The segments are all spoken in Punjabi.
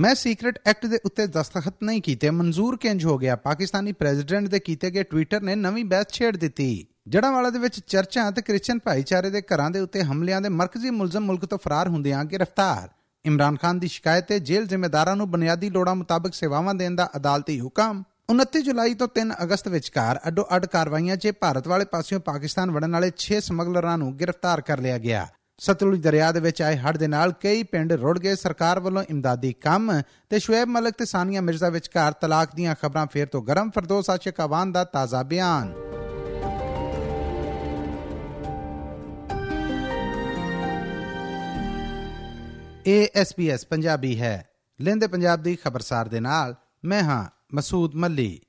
ਮੈਂ ਸੀਕ੍ਰੀਟ ਐਕਟ ਦੇ ਉੱਤੇ ਦਸਤਖਤ ਨਹੀਂ ਕੀਤੇ, ਮਨਜ਼ੂਰ ਕਿੰਜ ਹੋ ਗਿਆ? ਪਾਕਿਸਤਾਨੀ ਪ੍ਰੈਜ਼ੀਡੈਂਟ ਦੇ ਕੀਤੇ ਗਏ ਟਵਿੱਟਰ ਨੇ ਨਵੀਂ ਬਹਿਸ ਛੇੜ ਦਿੱਤੀ। ਜੜਾਂਵਾਲਾ ਦੇ ਵਿੱਚ ਚਰਚਾ ਤੇ ਕ੍ਰਿਸਚੀਅਨ ਭਾਈਚਾਰੇ ਦੇ ਘਰਾਂ ਦੇ ਉੱਤੇ ਹਮਲਿਆਂ ਦੇ ਮਰਕਜ਼ੀ ਮੁਲਜ਼ਮ ਮੁਲਕ ਤੋਂ ਫਰਾਰ ਹੁੰਦਿਆਂ ਗ੍ਰਿਫਤਾਰ ਇਮਰਾਨ ਖਾਨ ਦੀ ਸ਼ਿਕਾਇਤ ਤੇ ਜੇਲ੍ਹ ਜ਼ਿੰਮੇਦਾਰਾਂ ਨੂੰ ਬੁਨਿਆਦੀ ਲੋੜਾਂ ਮੁਤਾਬਕ ਸੇਵਾਵਾਂ ਦੇਣ ਦਾ ਅਦਾਲਤੀ ਹੁਕਮ। 29 ਜੁਲਾਈ ਤੋਂ 3 ਅਗਸਤ ਵਿਚਕਾਰ ਅੱਡੋ ਅੱਡ ਕਾਰਵਾਈਆਂ 'ਚ ਭਾਰਤ ਵਾਲੇ ਪਾਸਿਓਂ ਪਾਕਿਸਤਾਨ ਵੜਨ ਵਾਲੇ 6 ਸਮਗਲਰਾਂ ਨੂੰ ਗ੍ਰਿਫਤਾਰ ਕਰ ਲਿਆ ਗਿਆ। ਸਤਲੁਜ ਦਰਿਆ ਦੇ ਵਿੱਚ ਆਏ ਹੜ੍ਹ ਦੇ ਨਾਲ ਕਈ ਪਿੰਡ ਰੁੜ ਗਏ। ਸਰਕਾਰ ਵੱਲੋਂ ਇਮਦਾਦੀ ਕੰਮ ਤੇ ਸ਼ੁਐਬ ਮਲਕ ਤੇ ਸਾਨੀਆ ਮਿਰਜ਼ਾ ਵਿਚਕਾਰ ਤਲਾਕ ਦੀਆਂ ਖਬਰਾਂ ਫੇਰ ਤੋਂ ਗਰਮ। ਫਰਦੋਸ ਆਸ਼ਿਕ ਆਵਾਨ ਦਾ ਤਾਜ਼ਾ ਬਿਆਨ। ਏਐਸਪੀਐਸ ਪੰਜਾਬੀ ਹੈ। ਲੈਂਦੇ ਪੰਜਾਬ ਦੀ ਖਬਰਸਾਰ ਦੇ ਨਾਲ ਮੈਂ ਹਾਂ ਮਸੂਦ ਮੱਲੀ।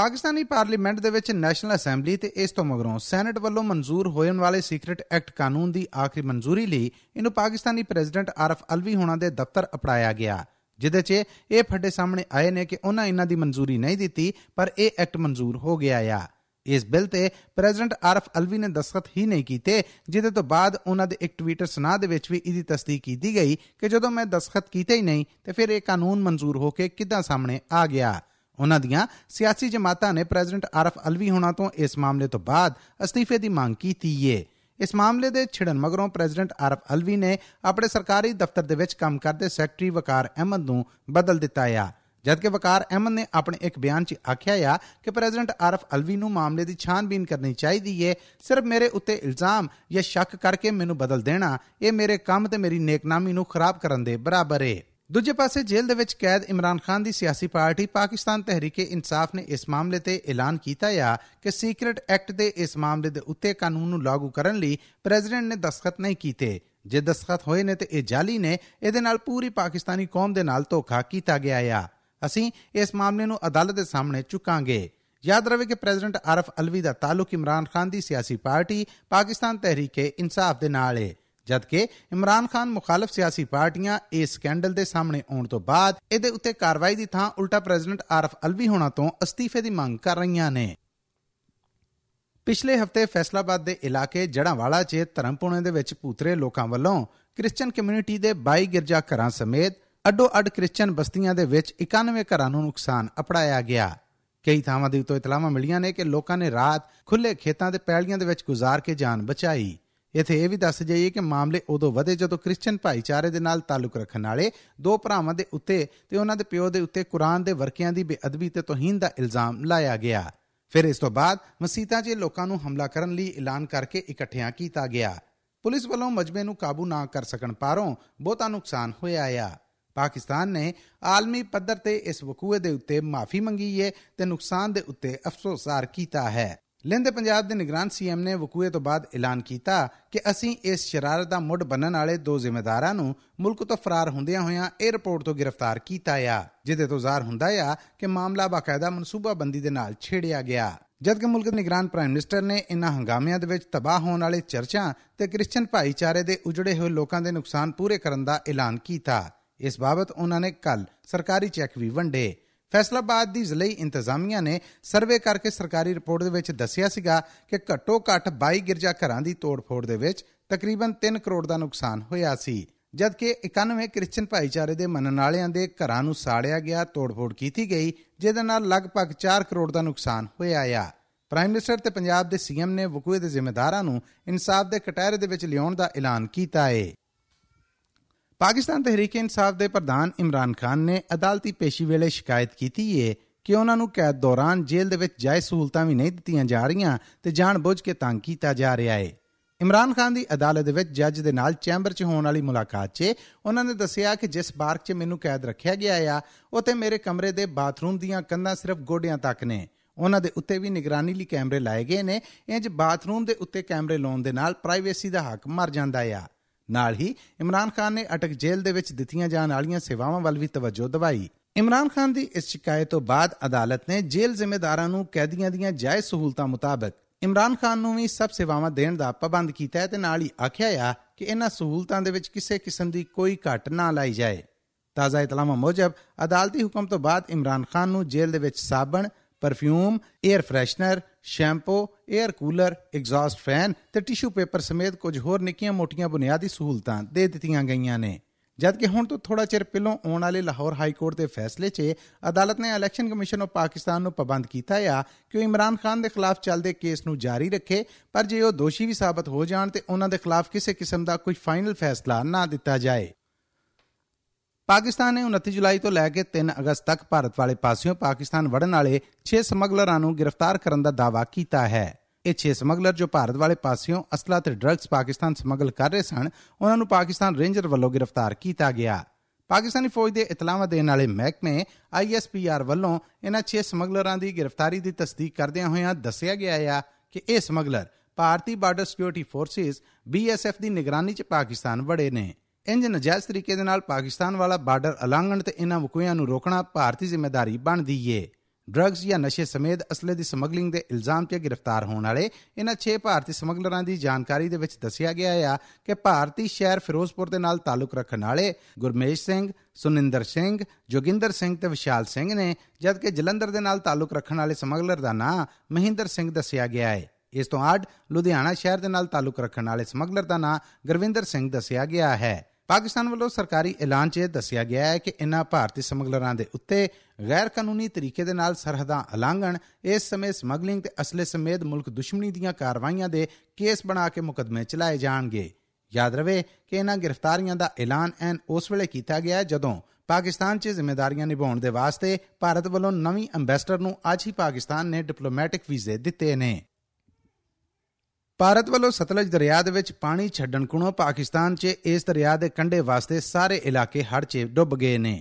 ਪਾਕਿਸਤਾਨੀ ਪਾਰਲੀਮੈਂਟ ਦੇ ਵਿੱਚ ਨੈਸ਼ਨਲ ਅਸੈਂਬਲੀ ਤੇ ਇਸ ਤੋਂ ਮਗਰੋਂ ਸੈਨੇਟ ਵੱਲੋਂ ਮਨਜ਼ੂਰ ਹੋਣ ਵਾਲੇ ਸੀਕ੍ਰੀਟ ਐਕਟ ਕਾਨੂੰਨ ਦੀ ਆਖਰੀ ਮਨਜ਼ੂਰੀ ਲਈ ਇਹਨੂੰ ਪਾਕਿਸਤਾਨੀ ਪ੍ਰੈਜ਼ੀਡੈਂਟ ਆਰਫ ਅਲਵੀ ਹੋਣਾ ਦੇ ਦਫ਼ਤਰ ਅਪੜਾਇਆ ਗਿਆ ਜਿਦੇ 'ਚ ਇਹ ਫੱਡੇ ਸਾਹਮਣੇ ਆਏ ਨੇ ਕਿ ਉਹਨਾਂ ਇਹਨਾਂ ਦੀ ਮਨਜ਼ੂਰੀ ਨਹੀਂ ਦਿੱਤੀ, ਪਰ ਇਹ ਐਕਟ ਮਨਜ਼ੂਰ ਹੋ ਗਿਆ ਆ। ਇਸ ਬਿੱਲ ਤੇ ਪ੍ਰੈਜ਼ੀਡੈਂਟ ਆਰਫ ਅਲਵੀ ਨੇ ਦਸਖਤ ਹੀ ਨਹੀਂ ਕੀਤੇ, ਜਿਹਦੇ ਤੋਂ ਬਾਅਦ ਉਹਨਾਂ ਦੇ ਇੱਕ ਟਵੀਟਰ ਸੁਨਾ ਦੇ ਵਿੱਚ ਵੀ ਇਹਦੀ ਤਸਦੀਕ ਕੀਤੀ ਗਈ ਕਿ ਜਦੋਂ ਮੈਂ ਦਸਖਤ ਕੀਤੇ ਹੀ ਨਹੀਂ, ਤੇ ਫਿਰ ਇਹ ਕਾਨੂੰਨ ਮਨਜ਼ੂਰ ਹੋ ਕੇ ਕਿੱਦਾਂ ਸਾਹਮਣੇ ਆ ਗਿਆ। ਉਹਨਾਂ ਦੀਆਂ ਸਿਆਸੀ ਜਮਾਤਾਂ ਨੇ ਪ੍ਰੈਜ਼ੀਡੈਂਟ ਆਰਫ ਅਲਵੀ ਹੋਣਾ ਤੋਂ ਇਸ ਮਾਮਲੇ ਤੋਂ ਬਾਅਦ ਅਸਤੀਫੇ ਦੀ ਮੰਗ ਕੀਤੀ ਏ। ਇਸ ਮਾਮਲੇ ਦੇ ਛਿੜਨ ਮਗਰੋਂ ਪ੍ਰੈਜ਼ੀਡੈਂਟ ਆਰਫ ਅਲਵੀ ਨੇ ਆਪਣੇ ਸਰਕਾਰੀ ਦਫ਼ਤਰ ਦੇ ਵਿੱਚ ਕੰਮ ਕਰਦੇ ਸੈਕਟਰੀ ਵਕਾਰ ਅਹਿਮਦ ਨੂੰ ਬਦਲ ਦਿੱਤਾ ਆ। ਜਦਕਿ ਵਕਾਰ ਅਹਿਮਦ ਨੇ ਆਪਣੇ ਇੱਕ ਬਿਆਨ 'ਚ ਆਖਿਆ ਆ ਕਿ ਪ੍ਰੈਜ਼ੀਡੈਂਟ ਆਰਫ ਅਲਵੀ ਨੂੰ ਮਾਮਲੇ ਦੀ ਛਾਨਬੀਨ ਕਰਨੀ ਚਾਹੀਦੀ ਏ, ਸਿਰਫ ਮੇਰੇ ਉੱਤੇ ਇਲਜ਼ਾਮ ਜਾਂ ਸ਼ੱਕ ਕਰਕੇ ਮੈਨੂੰ ਬਦਲ ਦੇਣਾ, ਇਹ ਮੇਰੇ ਕੰਮ ਤੇ ਮੇਰੀ ਨੇਕਨਾਮੀ ਨੂੰ ਖਰਾਬ ਕਰਨ ਦੇ ਬਰਾਬਰ ਏ। ਦੂਜੇ ਪਾਸੇ ਜੇਲ੍ਹ ਦੇ ਵਿੱਚ ਕੈਦ ਇਮਰਾਨ ਖਾਨ ਦੀ ਸਿਆਸੀ ਪਾਰਟੀ ਪਾਕਿਸਤਾਨ ਤਹਿਰੀਕੇ ਇਨਸਾਫ ਨੇ ਇਸ ਮਾਮਲੇ ਤੇ ਐਲਾਨ ਕੀਤਾ ਆ ਕਿ ਸੀਕ੍ਰੀਟ ਐਕਟ ਦੇ ਇਸ ਮਾਮਲੇ ਦੇ ਉੱਤੇ ਕਾਨੂੰਨ ਨੂੰ ਲਾਗੂ ਕਰਨ ਲਈ ਪ੍ਰੈਜ਼ੀਡੈਂਟ ਨੇ ਦਸਖਤ ਨਹੀਂ ਕੀਤੇ। ਜੇ ਦਸਖਤ ਹੋਏ ਨੇ ਤੇ ਇਹ ਜਾਲੀ ਨੇ, ਇਹਦੇ ਨਾਲ ਪੂਰੀ ਪਾਕਿਸਤਾਨੀ ਕੌਮ ਦੇ ਨਾਲ ਧੋਖਾ ਕੀਤਾ ਗਿਆ ਆ। ਅਸੀਂ ਇਸ ਮਾਮਲੇ ਨੂੰ ਅਦਾਲਤ ਦੇ ਸਾਹਮਣੇ ਚੁੱਕਾਂਗੇ। ਯਾਦ ਰਵੇ ਕਿ ਪ੍ਰੈਜ਼ੀਡੈਂਟ ਆਰਫ ਅਲਵੀ ਦਾ ਤਾਲੁਕ ਇਮਰਾਨ ਖਾਨ ਦੀ ਸਿਆਸੀ ਪਾਰਟੀ ਪਾਕਿਸਤਾਨ ਤਹਿਰੀਕੇ ਇਨਸਾਫ ਦੇ ਨਾਲ ਹੈ ਜਦਕਿ ਇਮਰਾਨ ਖਾਨ ਮੁਖਾਲਫ ਸਿਆਸੀ ਪਾਰਟੀਆਂ ਇਸ ਸਕੈਂਡਲ ਦੇ ਸਾਹਮਣੇ ਆਉਣ ਤੋਂ ਬਾਅਦ ਇਹਦੇ ਉੱਤੇ ਕਾਰਵਾਈ ਦੀ ਥਾਂ ਉਲਟਾ ਪ੍ਰੈਜ਼ੀਡੈਂਟ ਆਰਫ ਅਲਵੀ ਹੋਣਾ ਤੋਂ ਅਸਤੀਫੇ ਦੀ ਮੰਗ ਕਰ ਰਹੀਆਂ ਨੇ। ਪਿਛਲੇ ਹਫ਼ਤੇ ਫੈਸਲਾਬਾਦ ਦੇ ਇਲਾਕੇ ਜੜਾਂਵਾਲਾ 'ਚ ਧਰਮਪੁਣੇ ਦੇ ਵਿੱਚ ਪੂਤਰੇ ਲੋਕਾਂ ਵੱਲੋਂ ਕ੍ਰਿਸਚੀਅਨ ਕਮਿਊਨਿਟੀ ਦੇ 22 ਗਿਰਜਾ ਘਰਾਂ ਸਮੇਤ ਅੱਡੋ ਅੱਡ ਕ੍ਰਿਸਚੀਅਨ ਬਸਤੀਆਂ ਦੇ ਵਿੱਚ 91 ਘਰਾਂ ਨੂੰ ਨੁਕਸਾਨ ਅਪੜਾਇਆ ਗਿਆ। ਕਈ ਥਾਵਾਂ ਦੇ ਉੱਤੇ ਇਤਲਾਹਾਂ ਮਿਲੀਆਂ ਨੇ ਕਿ ਲੋਕਾਂ ਨੇ ਰਾਤ ਖੁੱਲੇ ਖੇਤਾਂ ਦੇ ਪੈਲੀਆਂ ਦੇ ਵਿੱਚ ਗੁਜ਼ਾਰ ਕੇ ਜਾਨ ਬਚਾਈ। ਇਥੇ ਇਹ ਵੀ ਦੱਸ ਜਾਈਏ ਕਿ ਮਾਮਲੇ ਉਦੋਂ ਵਧੇ ਜਦੋਂ ਕ੍ਰਿਸਚੀਅਨ ਭਾਈਚਾਰੇ ਦੇ ਨਾਲ ਤਾਲੁਕ ਰੱਖਣ ਵਾਲੇ ਦੋ ਭਰਾਵਾਂ ਦੇ ਉੱਤੇ ਤੇ ਉਹਨਾਂ ਦੇ ਪਿਓ ਦੇ ਉੱਤੇ ਕੁਰਾਨ ਦੇ ਵਰਕਿਆਂ ਦੀ ਬੇਅਦਬੀ ਤੇ ਤੋਹੀਨ ਦਾ ਇਲਜ਼ਾਮ ਲਾਇਆ ਗਿਆ। ਫਿਰ ਇਸ ਤੋਂ ਬਾਅਦ ਮਸੀਤਾਂ 'ਚ ਲੋਕਾਂ ਨੂੰ ਹਮਲਾ ਕਰਨ ਲਈ ਐਲਾਨ ਕਰਕੇ ਇਕੱਠਿਆਂ ਕੀਤਾ ਗਿਆ। ਪੁਲਿਸ ਵੱਲੋਂ ਮਜਬੇ ਨੂੰ ਕਾਬੂ ਨਾ ਕਰ ਸਕਣ ਪਾਰੋਂ ਬਹੁਤਾ ਨੁਕਸਾਨ ਹੋਇਆ ਆ। ਪਾਕਿਸਤਾਨ ਨੇ ਆਲਮੀ ਪੱਧਰ ਤੇ ਇਸ ਵਕੂਏ ਦੇ ਉੱਤੇ ਮਾਫੀ ਮੰਗੀ ਹੈ ਤੇ ਨੁਕਸਾਨ ਦੇ ਉੱਤੇ ਅਫਸੋਸਾਰ ਕੀਤਾ ਹੈ। ਲੈਂਦੇ ਪੰਜਾਬ ਦੇ ਨਿਗਰਾਨ ਸੀਐਮ ਨੇ ਵਕੂਏ ਤੋਂ ਬਾਅਦ ਐਲਾਨ ਕੀਤਾ ਕਿ ਅਸੀਂ ਇਸ ਸ਼ਰਾਰਤ ਦਾ ਮੁੱਢ ਬੰਨਣ ਵਾਲੇ ਦੋ ਜ਼ਿੰਮੇਦਾਰਾਂ ਨੂੰ ਮੁਲਕ ਤੋਂ ਫਰਾਰ ਹੁੰਦਿਆਂ ਹੋਇਆਂ 에ਅਰਪੋਰਟ ਤੋਂ ਗ੍ਰਿਫਤਾਰ ਕੀਤਾ ਆ ਜਿਦੇ ਤੋਂ ਜ਼ਾਹਰ ਹੁੰਦਾ ਆ ਕਿ ਮਾਮਲਾ ਬਾਕਾਇਦਾ ਮਨਸੂਬਾਬੰਦੀ ਦੇ ਨਾਲ ਛੇੜਿਆ ਗਿਆ। ਜਦਕਿ ਮੁਲਕ ਦੇ ਨਿਗਰਾਨ ਪ੍ਰਾਈਮ ਮਿਨਿਸਟਰ ਨੇ ਇਨ੍ਹਾਂ ਹੰਗਾਮਿਆਂ ਦੇ ਵਿੱਚ ਤਬਾਹ ਹੋਣ ਵਾਲੇ ਚਰਚਾਂ ਤੇ ਕ੍ਰਿਸਚੀਅਨ ਭਾਈਚਾਰੇ ਦੇ ਉਜੜੇ ਹੋਏ ਲੋਕਾਂ ਦੇ ਨੁਕਸਾਨ ਪੂਰੇ ਕਰਨ ਦਾ ਐਲਾਨ ਕੀਤਾ। ਇਸ ਬਾਬਤ ਉਹਨਾਂ ਨੇ ਕੱਲ ਸਰਕਾਰੀ ਚੈੱਕ ਵੀ ਵੰਡੇ। ਫੈਸਲਾਬਾਦ ਦੀ ਜ਼ਿਲ੍ਹੀ ਇੰਤਜ਼ਾਮੀਆ ਨੇ ਸਰਵੇ ਕਰਕੇ ਸਰਕਾਰੀ ਰਿਪੋਰਟ ਦੇ ਵਿੱਚ ਦੱਸਿਆ ਸੀਗਾ ਕਿ ਘੱਟੋ ਘੱਟ 22 ਗਿਰਜਾ ਘਰਾਂ ਦੀ ਤੋੜਫੋੜ ਦੇ ਵਿੱਚ ਤਕਰੀਬਨ 3 ਕਰੋੜ ਦਾ ਨੁਕਸਾਨ ਹੋਇਆ ਸੀ, ਜਦਕਿ 91 ਕ੍ਰਿਸਚੀਅਨ ਭਾਈਚਾਰੇ ਦੇ ਮੰਨਣ ਵਾਲਿਆਂ ਦੇ ਘਰਾਂ ਨੂੰ ਸਾੜਿਆ ਗਿਆ, ਤੋੜਫੋੜ ਕੀਤੀ ਗਈ, ਜਿਹਦੇ ਨਾਲ ਲਗਭਗ 4 ਕਰੋੜ ਦਾ ਨੁਕਸਾਨ ਹੋਇਆ ਆ। ਪ੍ਰਾਈਮ ਮਿਨਿਸਟਰ ਤੇ ਪੰਜਾਬ ਦੇ ਸੀਐਮ ਨੇ ਵਕੂਏ ਦੇ ਜ਼ਿੰਮੇਦਾਰਾਂ ਨੂੰ ਇਨਸਾਫ ਦੇ ਕਟਾਰੇ ਦੇ ਵਿੱਚ ਲਿਆਉਣ ਦਾ ਐਲਾਨ ਕੀਤਾ ਹੈ ਪਾਕਿਸਤਾਨ ਤਹਿਰੀਕ ਇਨਸਾਫ ਦੇ ਪ੍ਰਧਾਨ ਇਮਰਾਨ ਖਾਨ ਨੇ ਅਦਾਲਤੀ ਪੇਸ਼ੀ ਵੇਲੇ ਸ਼ਿਕਾਇਤ ਕੀਤੀ ਹੈ ਕਿ ਉਹਨਾਂ ਨੂੰ ਕੈਦ ਦੌਰਾਨ ਜੇਲ੍ਹ ਦੇ ਵਿੱਚ ਜਾਇਜ਼ ਸਹੂਲਤਾਂ ਵੀ ਨਹੀਂ ਦਿੱਤੀਆਂ ਜਾ ਰਹੀਆਂ ਤੇ ਜਾਣਬੁੱਝ ਕੇ ਤੰਗ ਕੀਤਾ ਜਾ ਰਿਹਾ ਹੈ ਇਮਰਾਨ ਖਾਨ ਦੀ ਅਦਾਲਤ ਦੇ ਵਿੱਚ ਜੱਜ ਦੇ ਨਾਲ ਚੈਂਬਰ 'ਚ ਹੋਣ ਵਾਲੀ ਮੁਲਾਕਾਤ 'ਚ ਉਹਨਾਂ ਨੇ ਦੱਸਿਆ ਕਿ ਜਿਸ ਬਾਰਕ 'ਚ ਮੈਨੂੰ ਕੈਦ ਰੱਖਿਆ ਗਿਆ ਆ ਉਤੇ ਮੇਰੇ ਕਮਰੇ ਦੇ ਬਾਥਰੂਮ ਦੀਆਂ ਕੰਧਾਂ ਸਿਰਫ ਗੋਡਿਆਂ ਤੱਕ ਨੇ। ਉਹਨਾਂ ਦੇ ਉੱਤੇ ਵੀ ਨਿਗਰਾਨੀ ਲਈ ਕੈਮਰੇ ਲਾਏ ਗਏ ਨੇ। ਇੰਜ ਬਾਥਰੂਮ ਦੇ ਉੱਤੇ ਕੈਮਰੇ ਲਾਉਣ ਦੇ ਨਾਲ ਪ੍ਰਾਈਵੇਸੀ ਦਾ ਹੱਕ ਮਰ ਜਾਂਦਾ ਆ। ਨਾਲ ਹੀ ਇਮਰਾਨ ਖਾਨ ਨੇ ਅਟਕ ਜੇਲ੍ਹ ਦੇ ਵਿੱਚ ਦਿੱਤੀਆਂ ਜਾਣ ਵਾਲੀਆਂ ਸੇਵਾਵਾਂ ਵੱਲ ਵੀ ਤਵੱਜੋ ਦਿਵਾਈ। ਇਮਰਾਨ ਖਾਨ ਦੀ ਇਸ ਸ਼ਿਕਾਇਤ ਤੋਂ ਬਾਅਦ ਅਦਾਲਤ ਨੇ ਜੇਲ੍ਹ ਜ਼ਿੰਮੇਦਾਰਾਂ ਨੂੰ ਕੈਦੀਆਂ ਦੀਆਂ ਜਾਇਜ਼ ਸਹੂਲਤਾਂ ਮੁਤਾਬਕ ਇਮਰਾਨ ਖਾਨ ਨੂੰ ਵੀ ਸਭ ਸੇਵਾਵਾਂ ਦੇਣ ਦਾ ਪਾਬੰਦ ਕੀਤਾ ਹੈ ਤੇ ਨਾਲ ਹੀ ਆਖਿਆ ਆ ਕਿ ਇਹਨਾਂ ਸਹੂਲਤਾਂ ਦੇ ਵਿੱਚ ਕਿਸੇ ਕਿਸਮ ਦੀ ਕੋਈ ਘਟ ਨਾ ਲਾਈ ਜਾਏ। ਤਾਜ਼ਾ ਇਤਲਾਹਾਂ ਮੁਜਬ, ਅਦਾਲਤੀ ਹੁਕਮ ਤੋਂ ਬਾਅਦ ਇਮਰਾਨ ਖਾਨ ਨੂੰ ਜੇਲ੍ਹ ਦੇ ਵਿੱਚ ਸਾਬਣ, perfume air freshener shampoo air cooler, exhaust fan ਤੇ ਟਿਸ਼ੂ ਪੇਪਰ ਸਮੇਤ ਕੁਝ ਹੋਰ ਨਿੱਕੀਆਂ ਮੋਟੀਆਂ ਬੁਨਿਆਦੀ ਸਹੂਲਤਾਂ ਦੇ ਦਿੱਤੀਆਂ ਗਈਆਂ ਨੇ। ਜਦਕਿ ਹੁਣ ਤੋਂ ਥੋੜਾ ਚਿਰ ਪਹਿਲਾਂ ਆਉਣ ਵਾਲੇ ਲਾਹੌਰ ਹਾਈ ਕੋਰਟ ਦੇ ਫੈਸਲੇ 'ਚ ਅਦਾਲਤ ਨੇ ਇਲੈਕਸ਼ਨ ਕਮਿਸ਼ਨ ਆਫ ਪਾਕਿਸਤਾਨ ਨੂੰ ਪਾਬੰਦ ਕੀਤਾ ਆ ਕਿ ਉਹ ਇਮਰਾਨ ਖਾਨ ਦੇ ਖਿਲਾਫ ਚੱਲਦੇ ਕੇਸ ਨੂੰ ਜਾਰੀ ਰੱਖੇ, ਪਰ ਜੇ ਉਹ ਦੋਸ਼ੀ ਵੀ ਸਾਬਤ ਹੋ ਜਾਣ ਤੇ ਉਹਨਾਂ ਦੇ ਖਿਲਾਫ ਕਿਸੇ ਕਿਸਮ ਦਾ ਕੋਈ ਫਾਈਨਲ ਫੈਸਲਾ ਨਾ ਦਿੱਤਾ ਜਾਏ। ਪਾਕਿਸਤਾਨ ਨੇ 29 ਜੁਲਾਈ ਤੋਂ ਲੈ ਕੇ 3 ਅਗਸਤ ਤੱਕ ਭਾਰਤ ਵਾਲੇ ਪਾਸਿਓਂ ਪਾਕਿਸਤਾਨ ਵੜਨ ਵਾਲੇ 6 ਸਮਗਲਰਾਂ ਨੂੰ ਗ੍ਰਿਫਤਾਰ ਕਰਨ ਦਾ ਦਾਅਵਾ ਕੀਤਾ ਹੈ। ਇਹ 6 ਸਮਗਲਰ ਜੋ ਭਾਰਤ ਵਾਲੇ ਪਾਸਿਓਂ ਅਸਲਾ ਤੇ ਡਰੱਗਸ ਪਾਕਿਸਤਾਨ ਸਮਗਲ ਕਰ ਰਹੇ ਸਨ ਉਹਨਾਂ ਨੂੰ ਪਾਕਿਸਤਾਨ ਰੇਂਜਰ ਵੱਲੋਂ ਗ੍ਰਿਫਤਾਰ ਕੀਤਾ ਗਿਆ। ਪਾਕਿਸਤਾਨੀ ਫੌਜ ਦੇ ਇਤਲਾਹਾਂ ਦੇਣ ਵਾਲੇ ਮਹਿਕਮੇ ਆਈਐਸਪੀਆਰ ਵੱਲੋਂ ਇਹਨਾਂ 6 ਸਮਗਲਰਾਂ ਦੀ ਗ੍ਰਿਫਤਾਰੀ ਦੀ ਤਸਦੀਕ ਕਰਦਿਆਂ ਹੋਇਆਂ ਦੱਸਿਆ ਗਿਆ ਹੈ ਕਿ ਇਹ ਸਮਗਲਰ ਭਾਰਤੀ ਬਾਰਡਰ ਸਿਕਿਉਰਿਟੀ ਫੋਰਸਿਸ ਬੀਐਸਐਫ ਦੀ ਨਿਗਰਾਨੀ 'ਚ ਪਾਕਿਸਤਾਨ ਵੜੇ ਨੇ। ਇੰਜ ਨਜਾਇਜ਼ ਤਰੀਕੇ ਦੇ ਨਾਲ ਪਾਕਿਸਤਾਨ ਵਾਲਾ ਬਾਰਡਰ ਉਲੰਘਣ ਤੇ ਇਹਨਾਂ ਵਕੂਆਂ ਨੂੰ ਰੋਕਣਾ ਭਾਰਤੀ ਜ਼ਿੰਮੇਵਾਰੀ ਬਣਦੀ ਏ। ਡਰੱਗਸ ਜਾਂ ਨਸ਼ੇ ਸਮੇਤ ਅਸਲੇ ਦੀ ਸਮਗਲਿੰਗ ਦੇ ਇਲਜ਼ਾਮ 'ਤੇ ਗ੍ਰਿਫਤਾਰ ਹੋਣ ਵਾਲੇ ਇਹਨਾਂ 6 ਭਾਰਤੀ ਸਮਗਲਰਾਂ ਦੀ ਜਾਣਕਾਰੀ ਦੇ ਵਿੱਚ ਦੱਸਿਆ ਗਿਆ ਹੈ ਕਿ ਭਾਰਤੀ ਸ਼ਹਿਰ ਫਿਰੋਜ਼ਪੁਰ ਦੇ ਨਾਲ ਤਾਲੁਕ ਰੱਖਣ ਵਾਲੇ ਗੁਰਮੇਸ਼ ਸਿੰਘ, ਸੁਨਿੰਦਰ ਸਿੰਘ, ਜੋਗਿੰਦਰ ਸਿੰਘ ਤੇ ਵਿਸ਼ਾਲ ਸਿੰਘ ਨੇ, ਜਦਕਿ ਜਲੰਧਰ ਦੇ ਨਾਲ ਤਾਲੁਕ ਰੱਖਣ ਵਾਲੇ ਸਮਗਲਰ ਦਾ ਨਾਂ ਮਹਿੰਦਰ ਸਿੰਘ ਦੱਸਿਆ ਗਿਆ ਹੈ ਇਸ ਤੋਂ ਅੱਡ ਲੁਧਿਆਣਾ ਸ਼ਹਿਰ ਦੇ ਨਾਲ ਤਾਲੁਕ ਰੱਖਣ ਵਾਲੇ ਸਮਗਲਰ ਦਾ ਨਾਂ ਗੁਰਵਿੰਦਰ ਸਿੰਘ ਦੱਸਿਆ ਗਿਆ ਹੈ। ਪਾਕਿਸਤਾਨ ਵੱਲੋਂ ਸਰਕਾਰੀ ਐਲਾਨ 'ਚ ਦੱਸਿਆ ਗਿਆ ਹੈ ਕਿ ਇਨ੍ਹਾਂ ਭਾਰਤੀ ਸਮਗਲਰਾਂ ਦੇ ਉੱਤੇ ਗੈਰ ਕਾਨੂੰਨੀ ਤਰੀਕੇ ਦੇ ਨਾਲ ਸਰਹੱਦਾਂ ਉਲੰਘਣ, ਇਸ ਸਮੇਂ ਸਮਗਲਿੰਗ ਤੇ ਅਸਲੇ ਸਮੇਤ ਮੁਲਕ ਦੁਸ਼ਮਣੀ ਦੀਆਂ ਕਾਰਵਾਈਆਂ ਦੇ ਕੇਸ ਬਣਾ ਕੇ ਮੁਕਦਮੇ ਚਲਾਏ ਜਾਣਗੇ। ਯਾਦ ਰਵੇ ਕਿ ਇਨ੍ਹਾਂ ਗ੍ਰਿਫਤਾਰੀਆਂ ਦਾ ਐਲਾਨ ਐਨ ਉਸ ਵੇਲੇ ਕੀਤਾ ਗਿਆ ਜਦੋਂ ਪਾਕਿਸਤਾਨ 'ਚ ਜ਼ਿੰਮੇਵਾਰੀਆਂ ਨਿਭਾਉਣ ਦੇ ਵਾਸਤੇ ਭਾਰਤ ਵੱਲੋਂ ਨਵੀਂ ਐਮਬੈਸਡਰ ਨੂੰ ਅੱਜ ਹੀ ਪਾਕਿਸਤਾਨ ਨੇ ਡਿਪਲੋਮੈਟਿਕ ਵੀਜ਼ੇ ਦਿੱਤੇ ਨੇ। ਭਾਰਤ ਵੱਲੋਂ ਸਤਲਜ ਦਰਿਆ ਦੇ ਵਿੱਚ ਪਾਣੀ ਛੱਡਣ ਕੋਲੋਂ ਪਾਕਿਸਤਾਨ 'ਚ ਇਸ ਦਰਿਆ ਦੇ ਕੰਢੇ ਵਾਸਤੇ ਸਾਰੇ ਇਲਾਕੇ ਹੜ੍ਹ 'ਚ ਡੁੱਬ ਗਏ ਨੇ।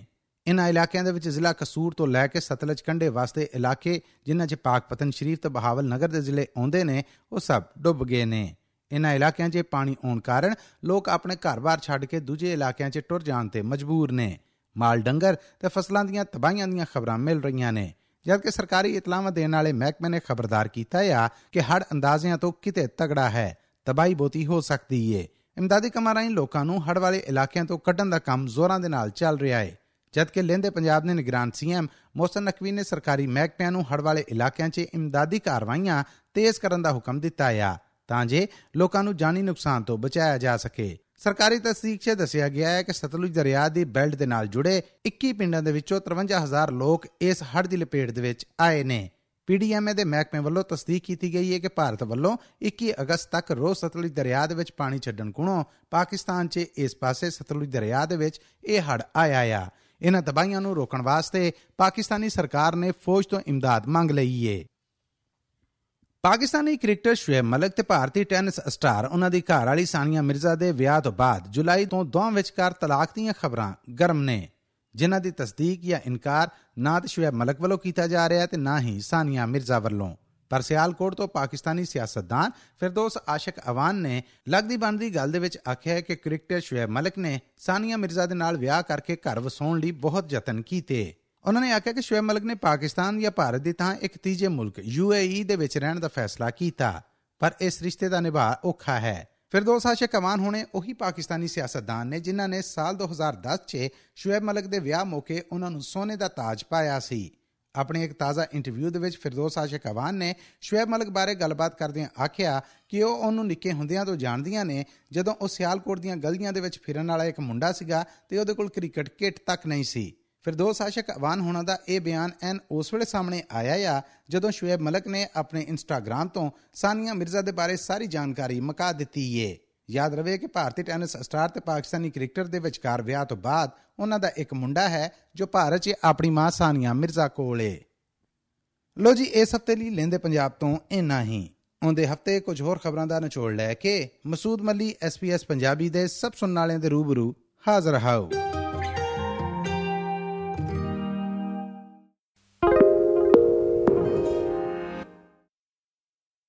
ਇਨ੍ਹਾਂ ਇਲਾਕਿਆਂ ਦੇ ਵਿੱਚ ਜ਼ਿਲ੍ਹਾ ਕਸੂਰ ਤੋਂ ਲੈ ਕੇ ਸਤਲਜ ਕੰਢੇ ਵਾਸਤੇ ਇਲਾਕੇ ਜਿਨ੍ਹਾਂ 'ਚ ਪਾਕਪਤਨ ਸ਼ਰੀਫ ਤੇ ਬਹਾਵਲ ਨਗਰ ਦੇ ਜ਼ਿਲ੍ਹੇ ਆਉਂਦੇ ਨੇ, ਉਹ ਸਭ ਡੁੱਬ ਗਏ ਨੇ। ਇਨ੍ਹਾਂ ਇਲਾਕਿਆਂ 'ਚ ਪਾਣੀ ਆਉਣ ਕਾਰਨ ਲੋਕ ਆਪਣੇ ਘਰ-ਬਾਰ ਛੱਡ ਕੇ ਦੂਜੇ ਇਲਾਕਿਆਂ 'ਚ ਟੁਰ ਜਾਣ ਤੇ ਮਜਬੂਰ ਨੇ। ਮਾਲ ਡੰਗਰ ਤੇ ਫਸਲਾਂ ਦੀਆਂ ਤਬਾਹੀਆਂ ਦੀਆਂ ਖਬਰਾਂ ਮਿਲ ਰਹੀਆਂ ਨੇ। ਜਦਕਿ ਸਰਕਾਰੀ ਇਤਲਾਹਾਂ ਦੇਣ ਵਾਲੇ ਮਹਿਕਮੇ ਨੇ ਖਬਰਦਾਰ ਕੀਤਾ ਹੈ ਕਿ ਹੜ ਅੰਦਾਜ਼ਿਆਂ ਤੋਂ ਕਿਤੇ ਤਗੜਾ ਹੈ ਤਬਾਈ ਬੋਤੀ ਹੋ ਸਕਦੀ ਏ ਇਮਦਾਦੀ ਕਮਾਂ ਰਾਹੀਂ ਲੋਕਾਂ ਨੂੰ ਹੜ ਵਾਲੇ ਇਲਾਕਿਆਂ ਤੋਂ ਕੱਢਣ ਦਾ ਕੰਮ ਜ਼ੋਰਾਂ ਦੇ ਨਾਲ ਚੱਲ ਰਿਹਾ ਹੈ ਜਦਕਿ ਲੈਂਦੇ ਪੰਜਾਬ ਦੇ ਨਿਗਰਾਨ ਸੀਐਮ ਮੋਹਸਨ ਨਕਵੀ ਨੇ ਸਰਕਾਰੀ ਮਹਿਕਮਿਆਂ ਨੂੰ ਹੜ ਵਾਲੇ ਇਲਾਕਿਆਂ 'ਚ ਇਮਦਾਦੀ ਕਾਰਵਾਈਆਂ ਤੇਜ਼ ਕਰਨ ਦਾ ਹੁਕਮ ਦਿੱਤਾ ਹੈ ਤਾਂ ਜੇ ਲੋਕਾਂ ਨੂੰ ਜਾਨੀ ਨੁਕਸਾਨ ਤੋਂ ਬਚਾਇਆ ਜਾ ਸਕੇ ਸਰਕਾਰੀ ਤਸਦੀਕ 'ਚ ਦੱਸਿਆ ਗਿਆ ਹੈ ਕਿ ਸਤਲੁਜ ਦਰਿਆ ਦੀ ਬੈਲਟ ਦੇ ਨਾਲ ਜੁੜੇ 21 ਪਿੰਡਾਂ ਦੇ ਵਿੱਚੋਂ 53000 ਲੋਕ ਇਸ ਹੜ੍ਹ ਦੀ ਲਪੇਟ ਦੇ ਵਿੱਚ ਆਏ ਨੇ। ਪੀਡੀਐਮਏ ਦੇ ਮਹਿਕਮੇ ਵੱਲੋਂ ਤਸਦੀਕ ਕੀਤੀ ਗਈ ਹੈ ਕਿ ਭਾਰਤ ਵੱਲੋਂ 21 ਅਗਸਤ ਤੱਕ ਰੋਜ਼ ਸਤਲੁਜ ਦਰਿਆ ਦੇ ਵਿੱਚ ਪਾਣੀ ਛੱਡਣ ਕੋਲੋਂ ਪਾਕਿਸਤਾਨ 'ਚ ਇਸ ਪਾਸੇ ਸਤਲੁਜ ਦਰਿਆ ਦੇ ਵਿੱਚ ਇਹ ਹੜ੍ਹ ਆਇਆ ਆ। ਇਹਨਾਂ ਤਬਾਹੀਆਂ ਨੂੰ ਰੋਕਣ ਵਾਸਤੇ ਪਾਕਿਸਤਾਨੀ ਸਰਕਾਰ ਨੇ ਫੌਜ ਤੋਂ ਇਮਦਾਦ ਮੰਗ ਲਈ ਏ। ਪਾਕਿਸਤਾਨੀ ਕ੍ਰਿਕਟਰ ਸ਼ੁਏਬ ਮਲਕ ਤੇ ਭਾਰਤੀ ਟੈਨਿਸ ਸਟਾਰ ਉਹਨਾਂ ਦੀ ਘਰ ਵਾਲੀ ਸਾਨੀਆ ਮਿਰਜ਼ਾ ਦੇ ਵਿਆਹ ਤੋਂ ਬਾਅਦ ਜੁਲਾਈ ਤੋਂ ਦੋਵਾਂ ਵਿਚਕਾਰ ਤਲਾਕ ਦੀਆਂ ਖਬਰਾਂ ਗਰਮ ਨੇ, ਜਿਨ੍ਹਾਂ ਦੀ ਤਸਦੀਕ ਜਾਂ ਇਨਕਾਰ ਨਾ ਤੇ ਸ਼ੁਏਬ ਮਲਕ ਵੱਲੋਂ ਕੀਤਾ ਜਾ ਰਿਹਾ ਤੇ ਨਾ ਹੀ ਸਾਨੀਆ ਮਿਰਜ਼ਾ ਵੱਲੋਂ। ਪਰ ਸਿਆਲਕੋਟ ਤੋਂ ਪਾਕਿਸਤਾਨੀ ਸਿਆਸਤਦਾਨ ਫਿਰਦੋਸ ਆਸ਼ਿਕ ਅਵਾਨ ਨੇ ਲੱਗਦੀ ਬਣਦੀ ਗੱਲ ਦੇ ਵਿੱਚ ਆਖਿਆ ਹੈ ਕਿ ਕ੍ਰਿਕਟਰ ਸ਼ੁਏਬ ਮਲਕ ਨੇ ਸਾਨੀਆ ਮਿਰਜ਼ਾ ਦੇ ਨਾਲ ਵਿਆਹ ਕਰਕੇ ਘਰ ਵਸਾਉਣ ਲਈ ਬਹੁਤ ਯਤਨ ਕੀਤੇ। ਉਹਨਾਂ ਨੇ ਆਖਿਆ ਕਿ ਸ਼ੁਏਬ ਮਲਕ ਨੇ ਪਾਕਿਸਤਾਨ ਜਾਂ ਭਾਰਤ ਦੀ ਥਾਂ ਇੱਕ ਤੀਜੇ ਮੁਲਕ ਯੂਏਈ ਦੇ ਵਿੱਚ ਰਹਿਣ ਦਾ ਫੈਸਲਾ ਕੀਤਾ। ਪਰ ਇਸ ਰਿਸ਼ਤੇ ਦਾ ਨਿਭਾ ਔਖਾ ਹੈ। ਫਿਰਦੋਸ ਆਸ਼ਿਕ ਅਵਾਨ ਹੋਣੇ ਉਹੀ ਪਾਕਿਸਤਾਨੀ ਸਿਆਸਤਦਾਨ ਨੇ ਜਿਨ੍ਹਾਂ ਨੇ ਸਾਲ 2010 'ਚ ਸ਼ੁਏਬ ਮਲਕ ਦੇ ਵਿਆਹ ਮੌਕੇ ਉਹਨਾਂ ਨੂੰ ਸੋਨੇ ਦਾ ਤਾਜ ਪਾਇਆ ਸੀ। ਆਪਣੇ ਇੱਕ ਤਾਜ਼ਾ ਇੰਟਰਵਿਊ ਦੇ ਵਿੱਚ ਫਿਰਦੋਸ ਆਸ਼ਿਕ ਅਵਾਨ ਨੇ ਸ਼ੁਏਬ ਮਲਕ ਬਾਰੇ ਗੱਲਬਾਤ ਕਰਦਿਆਂ ਆਖਿਆ ਕਿ ਉਹ ਉਹਨੂੰ ਨਿੱਕੇ ਹੁੰਦਿਆਂ ਤੋਂ ਜਾਣਦੀਆਂ ਨੇ, ਜਦੋਂ ਉਹ ਸਿਆਲਕੋਟ ਦੀਆਂ ਗਲੀਆਂ ਦੇ ਵਿੱਚ ਫਿਰਨ ਵਾਲਾ ਇੱਕ ਮੁੰਡਾ ਸੀਗਾ ਤੇ ਉਹਦੇ ਕੋਲ ਕ੍ਰਿਕਟ ਕਿੱਟ ਤੱਕ ਨਹੀਂ ਸੀ। ਫਿਰਦੋਸ ਆਸ਼ਿਕ ਅਵਾਨ ਹੋਣਾ ਦਾ ਇਹ ਬਿਆਨ ਐਨ ਉਸ ਵੇਲੇ ਸਾਹਮਣੇ ਆਇਆ ਆ, ਜਦੋਂ ਸ਼ੁਏਬ ਮਲਕ ਨੇ ਆਪਣੇ ਇੰਸਟਾਗ੍ਰam ਤੋਂ ਸਾਨੀਆ ਮਿਰਜ਼ਾ ਦੇ ਬਾਰੇ ਸਾਰੀ ਜਾਣਕਾਰੀ ਮਕਾ ਦਿੱਤੀ ਏ। ਯਾਦ ਰਵੇ ਕਿ ਭਾਰਤੀ ਟੈਨਿਸ ਸਟਾਰ ਤੇ ਪਾਕਿਸਤਾਨੀ ਕ੍ਰਿਕਟਰ ਦੇ ਵਿਚਕਾਰ ਵਿਆਹ ਤੋਂ ਬਾਅਦ ਉਹਨਾਂ ਦਾ ਇੱਕ ਮੁੰਡਾ ਹੈ, ਜੋ ਭਾਰਤ 'ਚ ਆਪਣੀ ਮਾਂ ਸਾਨੀਆ ਮਿਰਜ਼ਾ ਕੋਲ ਏ। ਲੋ ਜੀ, ਇਸ ਹਫ਼ਤੇ ਲਈ ਲੈਂਦੇ ਪੰਜਾਬ ਤੋਂ ਇੰਨਾ ਹੀ। ਆਉਂਦੇ ਹਫ਼ਤੇ ਕੁਝ ਹੋਰ ਖਬਰਾਂ ਦਾ ਨਿਚੋੜ ਲੈ ਕੇ ਮਸੂਦ ਮੱਲੀ ਐਸਪੀਐਸ ਪੰਜਾਬੀ ਦੇ ਸਭ ਸੁਣਨ ਵਾਲਿਆਂ ਦੇ ਰੂਬਰੂ ਹਾਜ਼ਰ ਹਾਓ